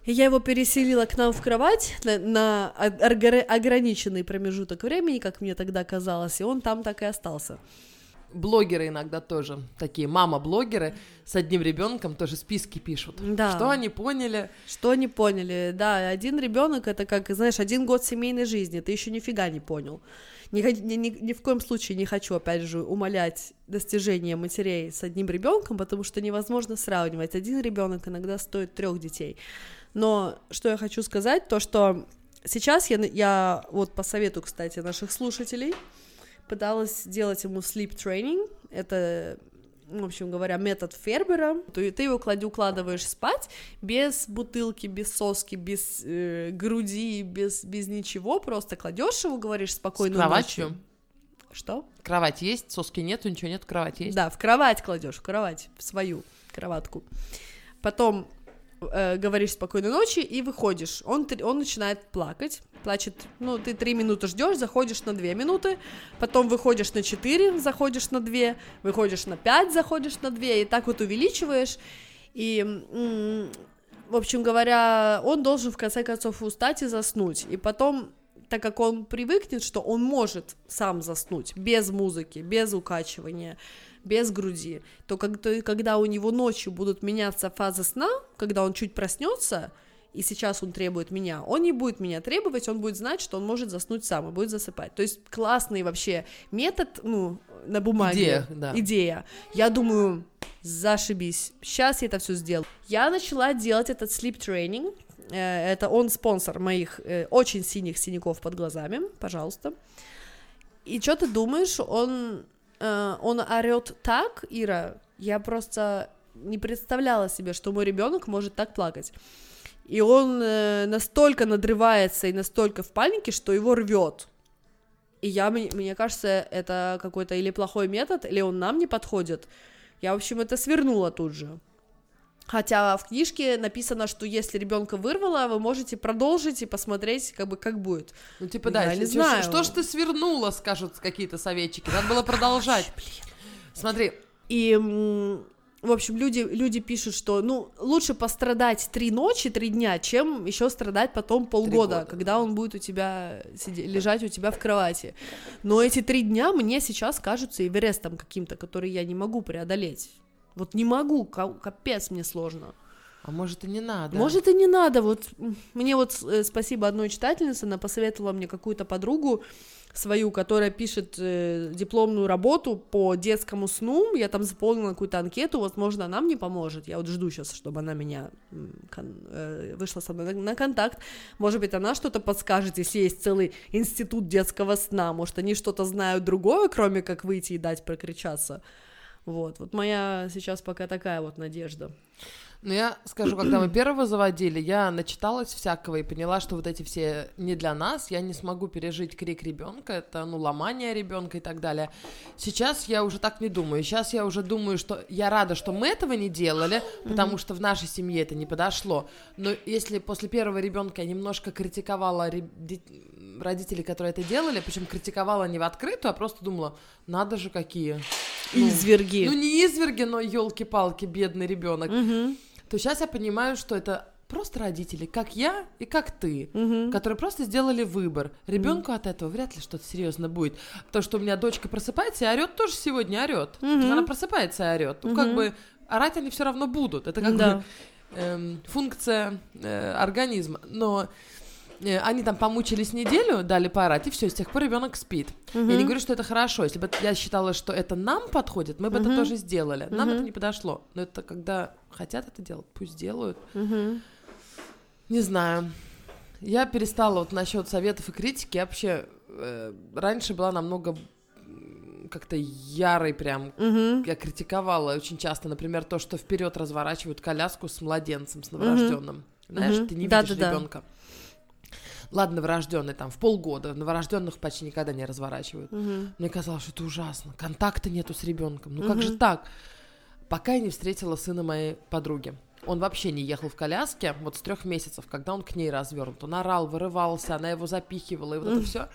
и я его переселила к нам в кровать на, на огр- ограниченный промежуток времени, как мне тогда казалось, и он там так и остался. Блогеры иногда тоже, такие мама-блогеры с одним ребенком тоже списки пишут. Да. Что они поняли? Что не поняли? Да, один ребенок это как, знаешь, один год семейной жизни, ты еще нифига не понял. Ни, ни, ни- ни в коем случае не хочу, опять же, умалять достижения матерей с одним ребенком, потому что невозможно сравнивать. Один ребенок иногда стоит трех детей. Но что я хочу сказать, то что сейчас я, я вот по совету, кстати, наших слушателей пыталась сделать ему sleep training. Это, в общем говоря, метод Фербера. То есть ты его клади, укладываешь спать без бутылки, без соски, без э, груди, без, без ничего. Просто кладешь его, говоришь спокойно. С кроватью? Что? Кровать есть, соски нету, ничего нет, кровать есть. Да, в кровать кладешь, в кровать, в свою кроватку. Потом э, говоришь спокойной ночи и выходишь. Он, он начинает плакать, плачет, ну, ты три минуты ждешь, заходишь на две минуты, потом выходишь на четыре, заходишь на две, выходишь на пять, заходишь на две, и так вот увеличиваешь. И, в общем говоря, он должен в конце концов устать и заснуть. И потом так как он привыкнет, что он может сам заснуть без музыки, без укачивания, без груди, то когда, когда у него ночью будут меняться фазы сна, когда он чуть проснется, и сейчас он требует меня, он не будет меня требовать, он будет знать, что он может заснуть сам и будет засыпать. То есть классный вообще метод, ну, на бумаге. Идея, да. Идея. Я думаю, зашибись. Сейчас я это все сделаю. Я начала делать этот sleep training. Э, Это он спонсор моих э, очень синих синяков под глазами, пожалуйста. И что ты думаешь, он, э, он орет так, Ира? Я просто не представляла себе, что мой ребенок может так плакать. И он настолько надрывается и настолько в панике, что его рвет. И я, мне, мне кажется, это какой-то или плохой метод, или он нам не подходит. Я, в общем, это свернула тут же. Хотя в книжке написано, что если ребенка вырвало, вы можете продолжить и посмотреть, как бы как будет. Ну, типа, да, Я не знаю. Что ж ты свернула, скажут какие-то советчики. Надо было продолжать. Смотри, И, в общем, люди, люди пишут, что, ну, лучше пострадать три ночи, три дня, чем еще страдать потом полгода, года. когда он будет у тебя сиде- лежать у тебя в кровати. Но эти три дня мне сейчас кажутся Эверестом каким-то, который я не могу преодолеть. Вот не могу, ка- капец мне сложно. а может и не надо. Может и не надо, вот мне вот э, спасибо одной читательнице, она посоветовала мне какую-то подругу свою, которая пишет э, дипломную работу по детскому сну, я там заполнила какую-то анкету, возможно, она мне поможет, я вот жду сейчас, чтобы она меня э, вышла со мной на, на контакт, может быть, она что-то подскажет, если есть целый институт детского сна, может, они что-то знают другое, кроме как выйти и дать прокричаться, вот, вот моя сейчас пока такая вот надежда. Ну, я скажу, когда мы первого заводили, я начиталась всякого и поняла, что вот эти все не для нас, я не смогу пережить крик ребенка, это, ну, ломание ребенка и так далее. Сейчас я уже так не думаю. Сейчас я уже думаю, что я рада, что мы этого не делали, потому что в нашей семье это не подошло. Но если после первого ребенка я немножко критиковала родителей, которые это делали, причем критиковала не в открытую, а просто думала, надо же какие. Ну, Изверги. Ну, не изверги, но елки-палки, бедный ребенок Мгм. То сейчас я понимаю, что это просто родители, как я и как ты, Мгм. которые просто сделали выбор. Ребенку от этого вряд ли что-то серьезно будет. То, что у меня дочка просыпается и орет, тоже сегодня орет. Мгм. Она просыпается и орет. Ну, как бы орать они все равно будут. Это как Да. бы эм, функция э, организма. Но они там помучились неделю, дали поорать, и все, с тех пор ребенок спит. Я не говорю, что это хорошо. Если бы я считала, что это нам подходит, мы бы это Мгм. тоже сделали. Нам Мгм. это не подошло. Но это когда хотят это делать, пусть делают. Мгм. Не знаю. Я перестала вот насчет советов и критики. Я вообще э, раньше была намного как-то ярой прям. Мгм. Я критиковала очень часто, например, то, что вперед разворачивают коляску с младенцем, с новорожденным. Знаешь, Мгм. ты не Да, видишь да, да. Ладно, новорожденный там в полгода, новорожденных почти никогда не разворачивают. Мгм. Мне казалось, что это ужасно. Контакта нету с ребенком. Ну как же так? Пока я не встретила сына моей подруги. Он вообще не ехал в коляске, вот с трех месяцев, когда он к ней развернут. Он орал, вырывался, она его запихивала, и вот это все.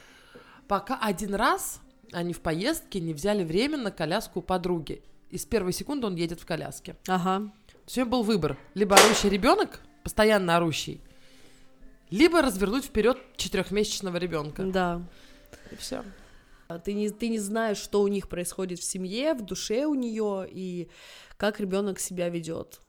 Пока один раз они в поездке не взяли временно коляску у подруги. И с первой секунды он едет в коляске. Ага. Все был выбор. Либо орущий ребенок, постоянно орущий, либо развернуть вперед четырехмесячного ребенка. Да. И все. А Ты не, ты не знаешь, что у них происходит в семье, в душе у нее и как ребенок себя ведет.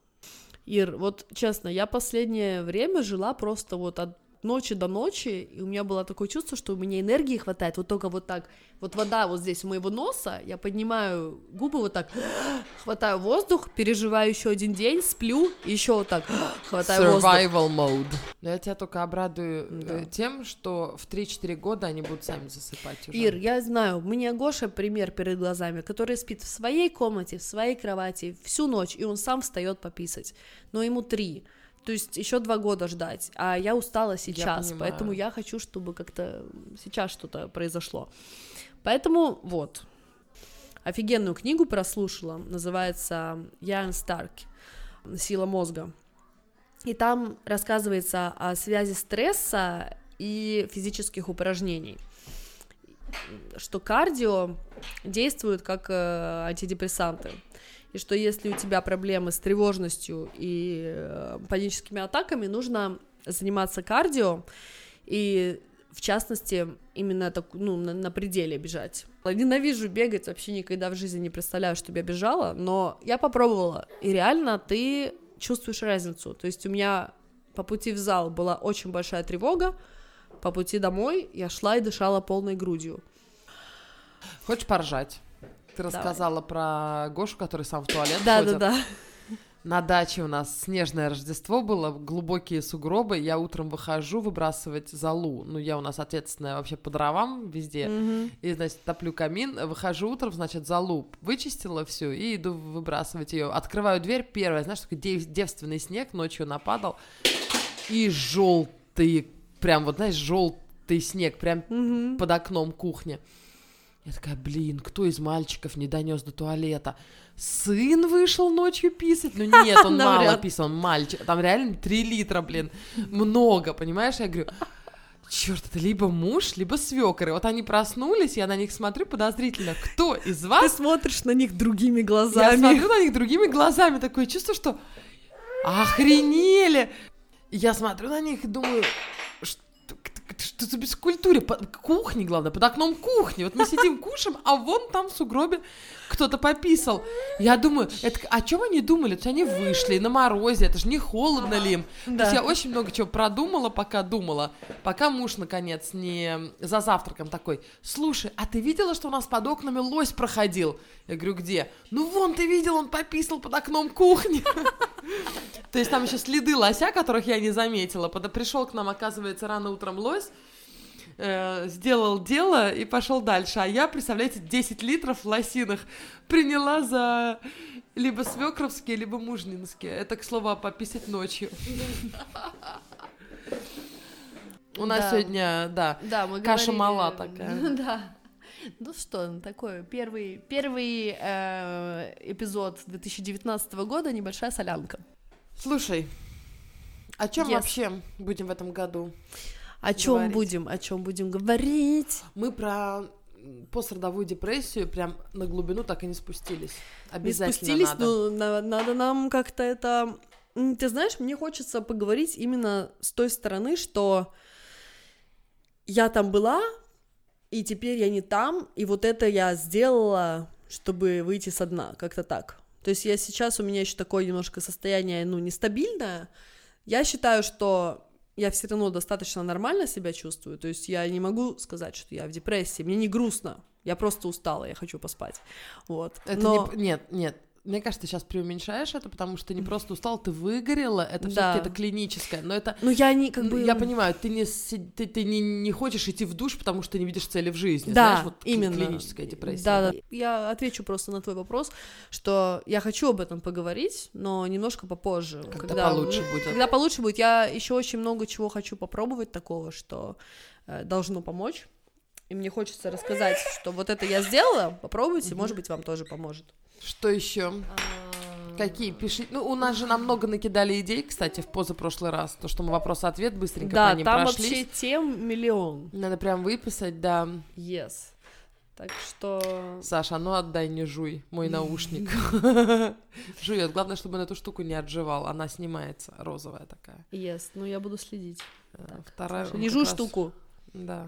Ир, вот честно, я последнее время жила просто вот от ночи до ночи, и у меня было такое чувство, что у меня энергии хватает, вот только вот так, вот вода вот здесь у моего носа, я поднимаю губы вот так, хватаю воздух, переживаю еще один день, сплю, еще вот так хватаю воздух. Survival mode. Но я тебя только обрадую э, Да. тем, что в 3-4 года они будут сами засыпать уже. Ир, я знаю, у меня Гоша пример перед глазами, который спит в своей комнате, в своей кровати всю ночь, и он сам встает пописать. Но ему три. То есть еще два года ждать, а я устала сейчас, понимаю. поэтому я хочу, чтобы как-то сейчас что-то произошло. Поэтому вот. Офигенную книгу прослушала, называется Ян Старк «Сила мозга». И там рассказывается о связи стресса и физических упражнений что кардио действует как э, антидепрессанты. И что если у тебя проблемы с тревожностью и э, паническими атаками, нужно заниматься кардио и в частности, именно так, ну, на, на пределе бежать. Ненавижу бегать, вообще никогда в жизни не представляю, чтобы я бежала, но я попробовала, и реально ты чувствуешь разницу. То есть у меня по пути в зал была очень большая тревога, по пути домой я шла и дышала полной грудью. Хочешь поржать? Ты рассказала про Гошу, который сам в туалет Да, ходит. да, да. На даче у нас снежное Рождество было, глубокие сугробы. Я утром выхожу выбрасывать залу. Ну, я у нас ответственная вообще по дровам везде. Мгм. И, значит, топлю камин, выхожу утром, значит, залу вычистила всю и иду выбрасывать ее. Открываю дверь, первая, знаешь, такой дев- девственный снег ночью нападал. И желтый, прям вот, знаешь, желтый снег, прям Мгм. под окном кухни. Я такая, блин, кто из мальчиков не донес до туалета? Сын вышел ночью писать? Ну нет, он мало писал, он мальчик. Там реально 3 литра, блин. Много, понимаешь? Я говорю, черт, это либо муж, либо свекор. И вот они проснулись, я на них смотрю подозрительно. Кто из Ты вас? смотришь на них другими Я глазами. смотрю на них другими глазами, такое чувство, что охренели. Я смотрю на них и думаю, что, за бескультуре? По- Кухни, главное, под окном кухни. Вот мы сидим, кушаем, а вон там в сугробе кто-то пописал. Я думаю, это, о чем они думали? То есть они вышли на морозе, это же не холодно ли им? То Да. есть я очень много чего продумала, пока думала. Пока муж, наконец, не за завтраком такой, слушай, а ты видела, что у нас под окнами лось проходил? Я говорю, где? Ну вон, ты видел, он пописал под окном кухни. То есть там еще следы лося, которых я не заметила. Пришел к нам, оказывается, рано утром лось, э, сделал дело и пошел дальше. А я, представляете, 10 литров лосиных приняла за либо свекровские, либо мужнинские. Это, к слову, пописать ночью. У нас Да. сегодня, да, Да, мы Каша говорили- мала такая. Да. Ну что, ну такой первый, первый э, эпизод 2019 года, небольшая солянка. Слушай, о чем Yes. вообще будем в этом году? О чем Говорить. будем, о чем будем говорить? Мы про пострадовую депрессию прям на глубину так и не спустились. Не Обязательно спустились, надо. но на- надо нам как-то это... Ты знаешь, мне хочется поговорить именно с той стороны, что я там была, и теперь я не там, и вот это я сделала, чтобы выйти со дна, как-то так. То есть я сейчас, у меня еще такое немножко состояние, ну, нестабильное. Я считаю, что я все равно достаточно нормально себя чувствую. То есть я не могу сказать, что я в депрессии. Мне не грустно. Я просто устала, я хочу поспать. Вот. Это Но... не- Нет, нет. Мне кажется, ты сейчас преуменьшаешь это, потому что ты не просто устал, ты выгорела. Это Да. все-таки это клиническое. Но это Ну, я не как бы... Я понимаю, ты не, ты, ты не, не хочешь идти в душ, потому что ты не видишь цели в жизни. Да, знаешь, вот именно. клиническая депрессия. Да, да. Я отвечу просто на твой вопрос, что я хочу об этом поговорить, но немножко попозже. Когда получше будет. Когда получше будет. Я еще очень много чего хочу попробовать такого, что э, должно помочь. И мне хочется рассказать, что вот это я сделала, попробуйте, может быть, вам тоже поможет. Что еще? Какие? Пиши. Ну, у нас же намного накидали идей, кстати, в позапрошлый раз. То, что мы вопрос-ответ быстренько Да, по ним там прошлись. вообще тем миллион. Надо прям выписать, да. Yes. Так что... Саша, а ну отдай, не жуй мой наушник. Жует. Главное, чтобы он эту штуку не отживал. Она снимается, розовая такая. Yes, ну я буду следить. Э, Вторая. Не жуй штуку. Да.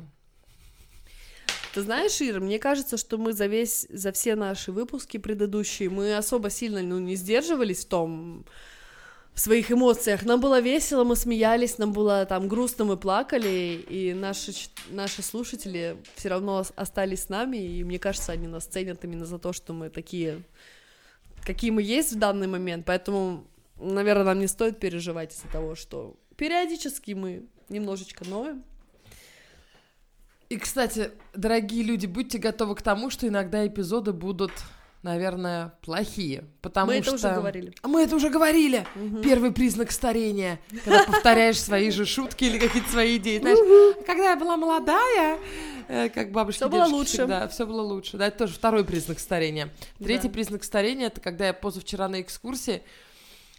Ты знаешь, Ира, мне кажется, что мы за весь, за все наши выпуски предыдущие, мы особо сильно, ну, не сдерживались в том, в своих эмоциях. Нам было весело, мы смеялись, нам было там грустно, мы плакали, и наши, наши слушатели все равно ос- остались с нами, и мне кажется, они нас ценят именно за то, что мы такие, какие мы есть в данный момент, поэтому, наверное, нам не стоит переживать из-за того, что периодически мы немножечко ноем. И, кстати, дорогие люди, будьте готовы к тому, что иногда эпизоды будут, наверное, плохие. Потому мы что... это уже говорили. А Мы это уже говорили. Первый признак старения, когда повторяешь свои же шутки или какие-то свои идеи. Знаешь, когда я была молодая, э, как бабушки Всё было лучше. всегда, все было лучше. Да, это тоже второй признак старения. Третий Да. признак старения это когда я позавчера на экскурсии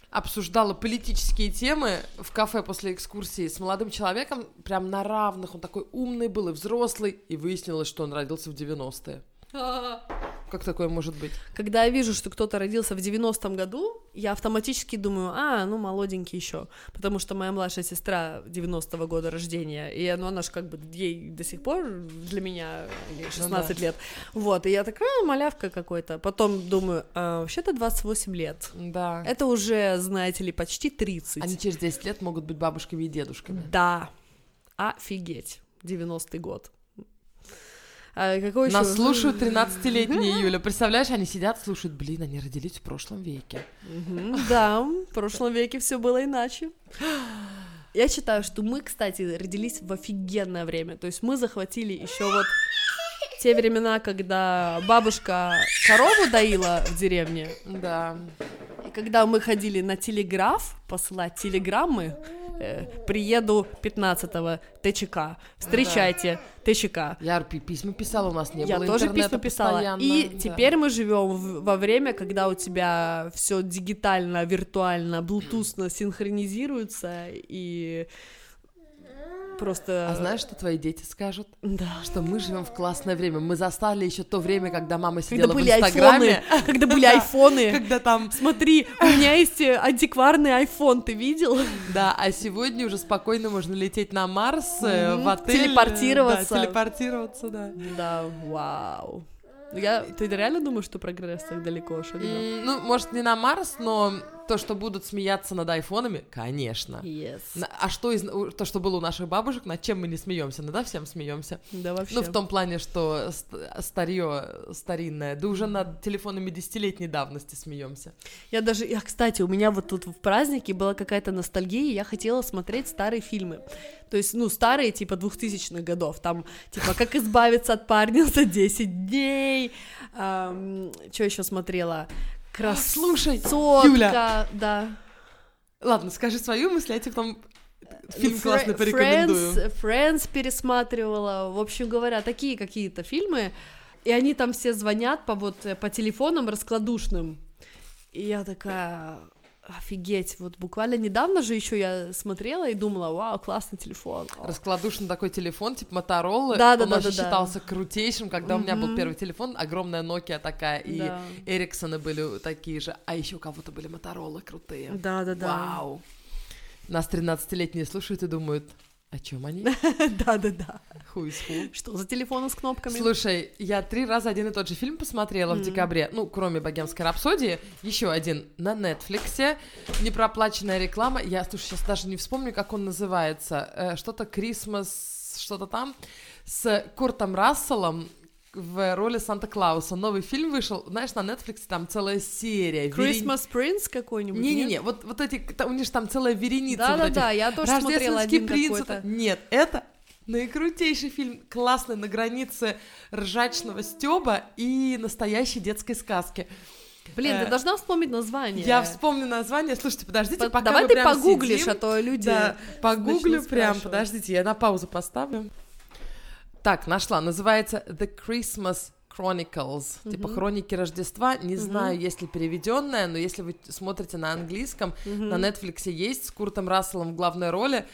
обсуждала политические темы в кафе после экскурсии с молодым человеком, прям на равных. Он такой умный был и взрослый, и выяснилось, что он родился в 90-е. Как такое может быть? Когда я вижу, что кто-то родился в 90-м году, я автоматически думаю, а, ну, молоденький еще, потому что моя младшая сестра 90-го года рождения, и ну, она же как бы ей до сих пор для меня ей 16 лет, вот, и я такая, «А, малявка какой-то, потом думаю, а, вообще-то 28 лет, Да. это уже, знаете ли, почти 30. Они через 10 лет могут быть бабушками и дедушками. Да, офигеть, 90-й год. А какой Нас ещё- слушают 13-летние, Юля. Представляешь, они сидят, слушают, блин, они родились в прошлом веке. Да, в прошлом веке все было иначе. Я считаю, что мы, кстати, родились в офигенное время. То есть мы захватили еще вот те времена, когда бабушка корову доила в деревне, Да. Когда мы ходили на телеграф посылать телеграммы, э, приеду 15-го, ТЧК, встречайте, ТЧК. Я пи- письма писала, у нас не Я было тоже интернета письма писала. И да. теперь мы живем в- во время, когда у тебя все дигитально, виртуально, блутусно синхронизируется и просто. А знаешь, что твои дети скажут? Да. Что мы живем в классное время. Мы застали еще то время, когда мама Когда сидела были в Инстаграме. айфоны, когда были айфоны. Когда там, Смотри, у меня есть э, антикварный айфон, ты видел? да, а сегодня уже спокойно можно лететь на Марс, э, в отель. Телепортироваться. Да, телепортироваться, да. Да, вау. Я, ты реально думаешь, что прогресс так далеко шагнул? М, Ну, может, не на Марс, но то, что будут смеяться над айфонами, конечно. Yes. А что из то, что было у наших бабушек, над чем мы не смеемся? Над всем смеемся. Да вообще. Ну, в том плане, что ст- старье старинное, да уже над телефонами десятилетней давности смеемся. Я даже, я, кстати, у меня вот тут в празднике была какая-то ностальгия, и я хотела смотреть старые фильмы. То есть, ну, старые, типа, 2000-х годов. Там, типа, «Как избавиться от парня за 10 дней». что еще смотрела? Слушай, Красотка, Юля. да. Ладно, скажи свою мысль, я тебе потом фильм Фре- классный порекомендую. Friends, Friends пересматривала. В общем говоря, такие какие-то фильмы. И они там все звонят по вот э, по телефонам раскладушным. И я такая, офигеть, вот буквально недавно же еще я смотрела и думала, вау, классный телефон. Раскладушный такой телефон, типа Моторолы, Да, да, он да, да, да. считался крутейшим, когда у меня был первый телефон, огромная Nokia такая, и Да. Эриксоны были такие же, а еще у кого-то были Моторолы крутые. Да, да, да. Вау. Нас 13-летние слушают и думают, о чем они? Да, да, да. Who is who? Что за телефоны с кнопками? Слушай, я три раза один и тот же фильм посмотрела в декабре. Ну, кроме «Богемской рапсодии», еще один на Нетфликсе. Непроплаченная реклама. Я, слушай, сейчас даже не вспомню, как он называется. Э, что-то «Крисмас», что-то там. С Куртом Расселом в роли Санта-Клауса. Новый фильм вышел. Знаешь, на Нетфликсе там целая серия. Christmas Prince какой-нибудь? Не-не-не, вот, вот эти, у них же там целая вереница вот Да-да-да, я тоже смотрела один принц. какой-то. это- Нет, это наикрутейший фильм, классный, на границе ржачного стеба и настоящей детской сказки. Блин, Э, ты должна вспомнить название. Я вспомню название. Слушайте, подождите, По- пока Давай ты погуглишь, сидим. а то люди... Да, погуглю прям. Подождите, я на паузу поставлю. Так, нашла. Называется The Christmas Chronicles. Типа Мгм. хроники Рождества. Не Мгм. знаю, есть ли переведенная, но если вы смотрите на английском, Мгм. на Netflix есть с Куртом Расселом в главной роли.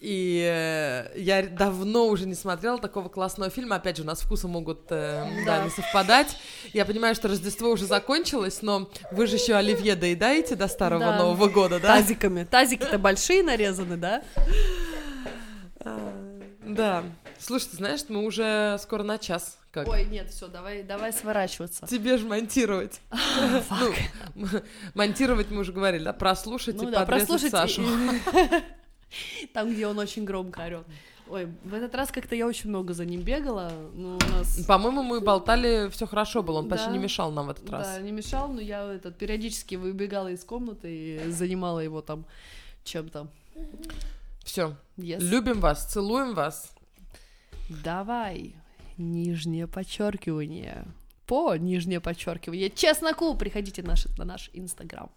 И э, я давно уже не смотрела такого классного фильма. Опять же, у нас вкусы могут э, да, не совпадать. Я понимаю, что Рождество уже закончилось, но вы же еще оливье доедаете до Старого Да. Нового года, да? Тазиками. Тазики-то большие нарезаны, да? Да. Слушай, ты знаешь, мы уже скоро на час. Как? Ой, нет, все, давай, давай сворачиваться. Тебе же монтировать. Ну, м- монтировать мы уже говорили, да? Прослушать Ну и да, прослушайте. Сашу. Там, где он очень громко орет. Ой, в этот раз как-то я очень много за ним бегала. Ну, у нас... По-моему, мы болтали, все хорошо было, он почти Да. не мешал нам в этот Да, раз. не мешал, но я этот, периодически выбегала из комнаты и занимала его там чем-то. Все, Yes. любим вас, целуем вас. Давай. Нижнее подчеркивание. По нижнее подчеркивание. Чесноку. Приходите наш, на наш инстаграм.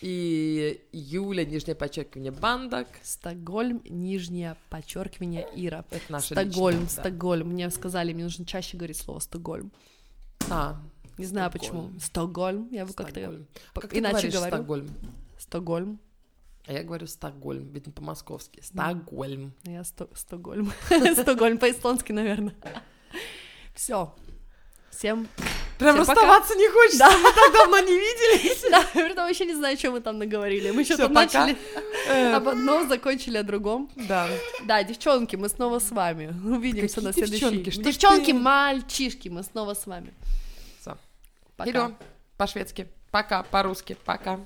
И Юля, нижнее подчеркивание, Бандак. Стокгольм, нижнее подчеркивание Ира. Это наша Стокгольм, личная, да. Стокгольм. Мне сказали, мне нужно чаще говорить слово Стокгольм. А, Не знаю Стокгольм. почему. Стокгольм. Я его как-то по- Как ты иначе говорю. Стокгольм? Стокгольм. А я говорю Стокгольм, ведь не по-московски. Стокгольм. Я Сто- Стокгольм. Стокгольм по-эстонски, наверное. Все. Всем Прям Всем пока. расставаться не хочется, Да. мы так давно не виделись. Да, я вообще не знаю, что мы там наговорили. Мы что-то начали Э, об одном, закончили о другом. Да. Да, девчонки, мы снова с вами. Увидимся на следующей. девчонки? Мальчишки, мы снова с вами. Всё. Пока. По-шведски. Пока, по-русски. Пока.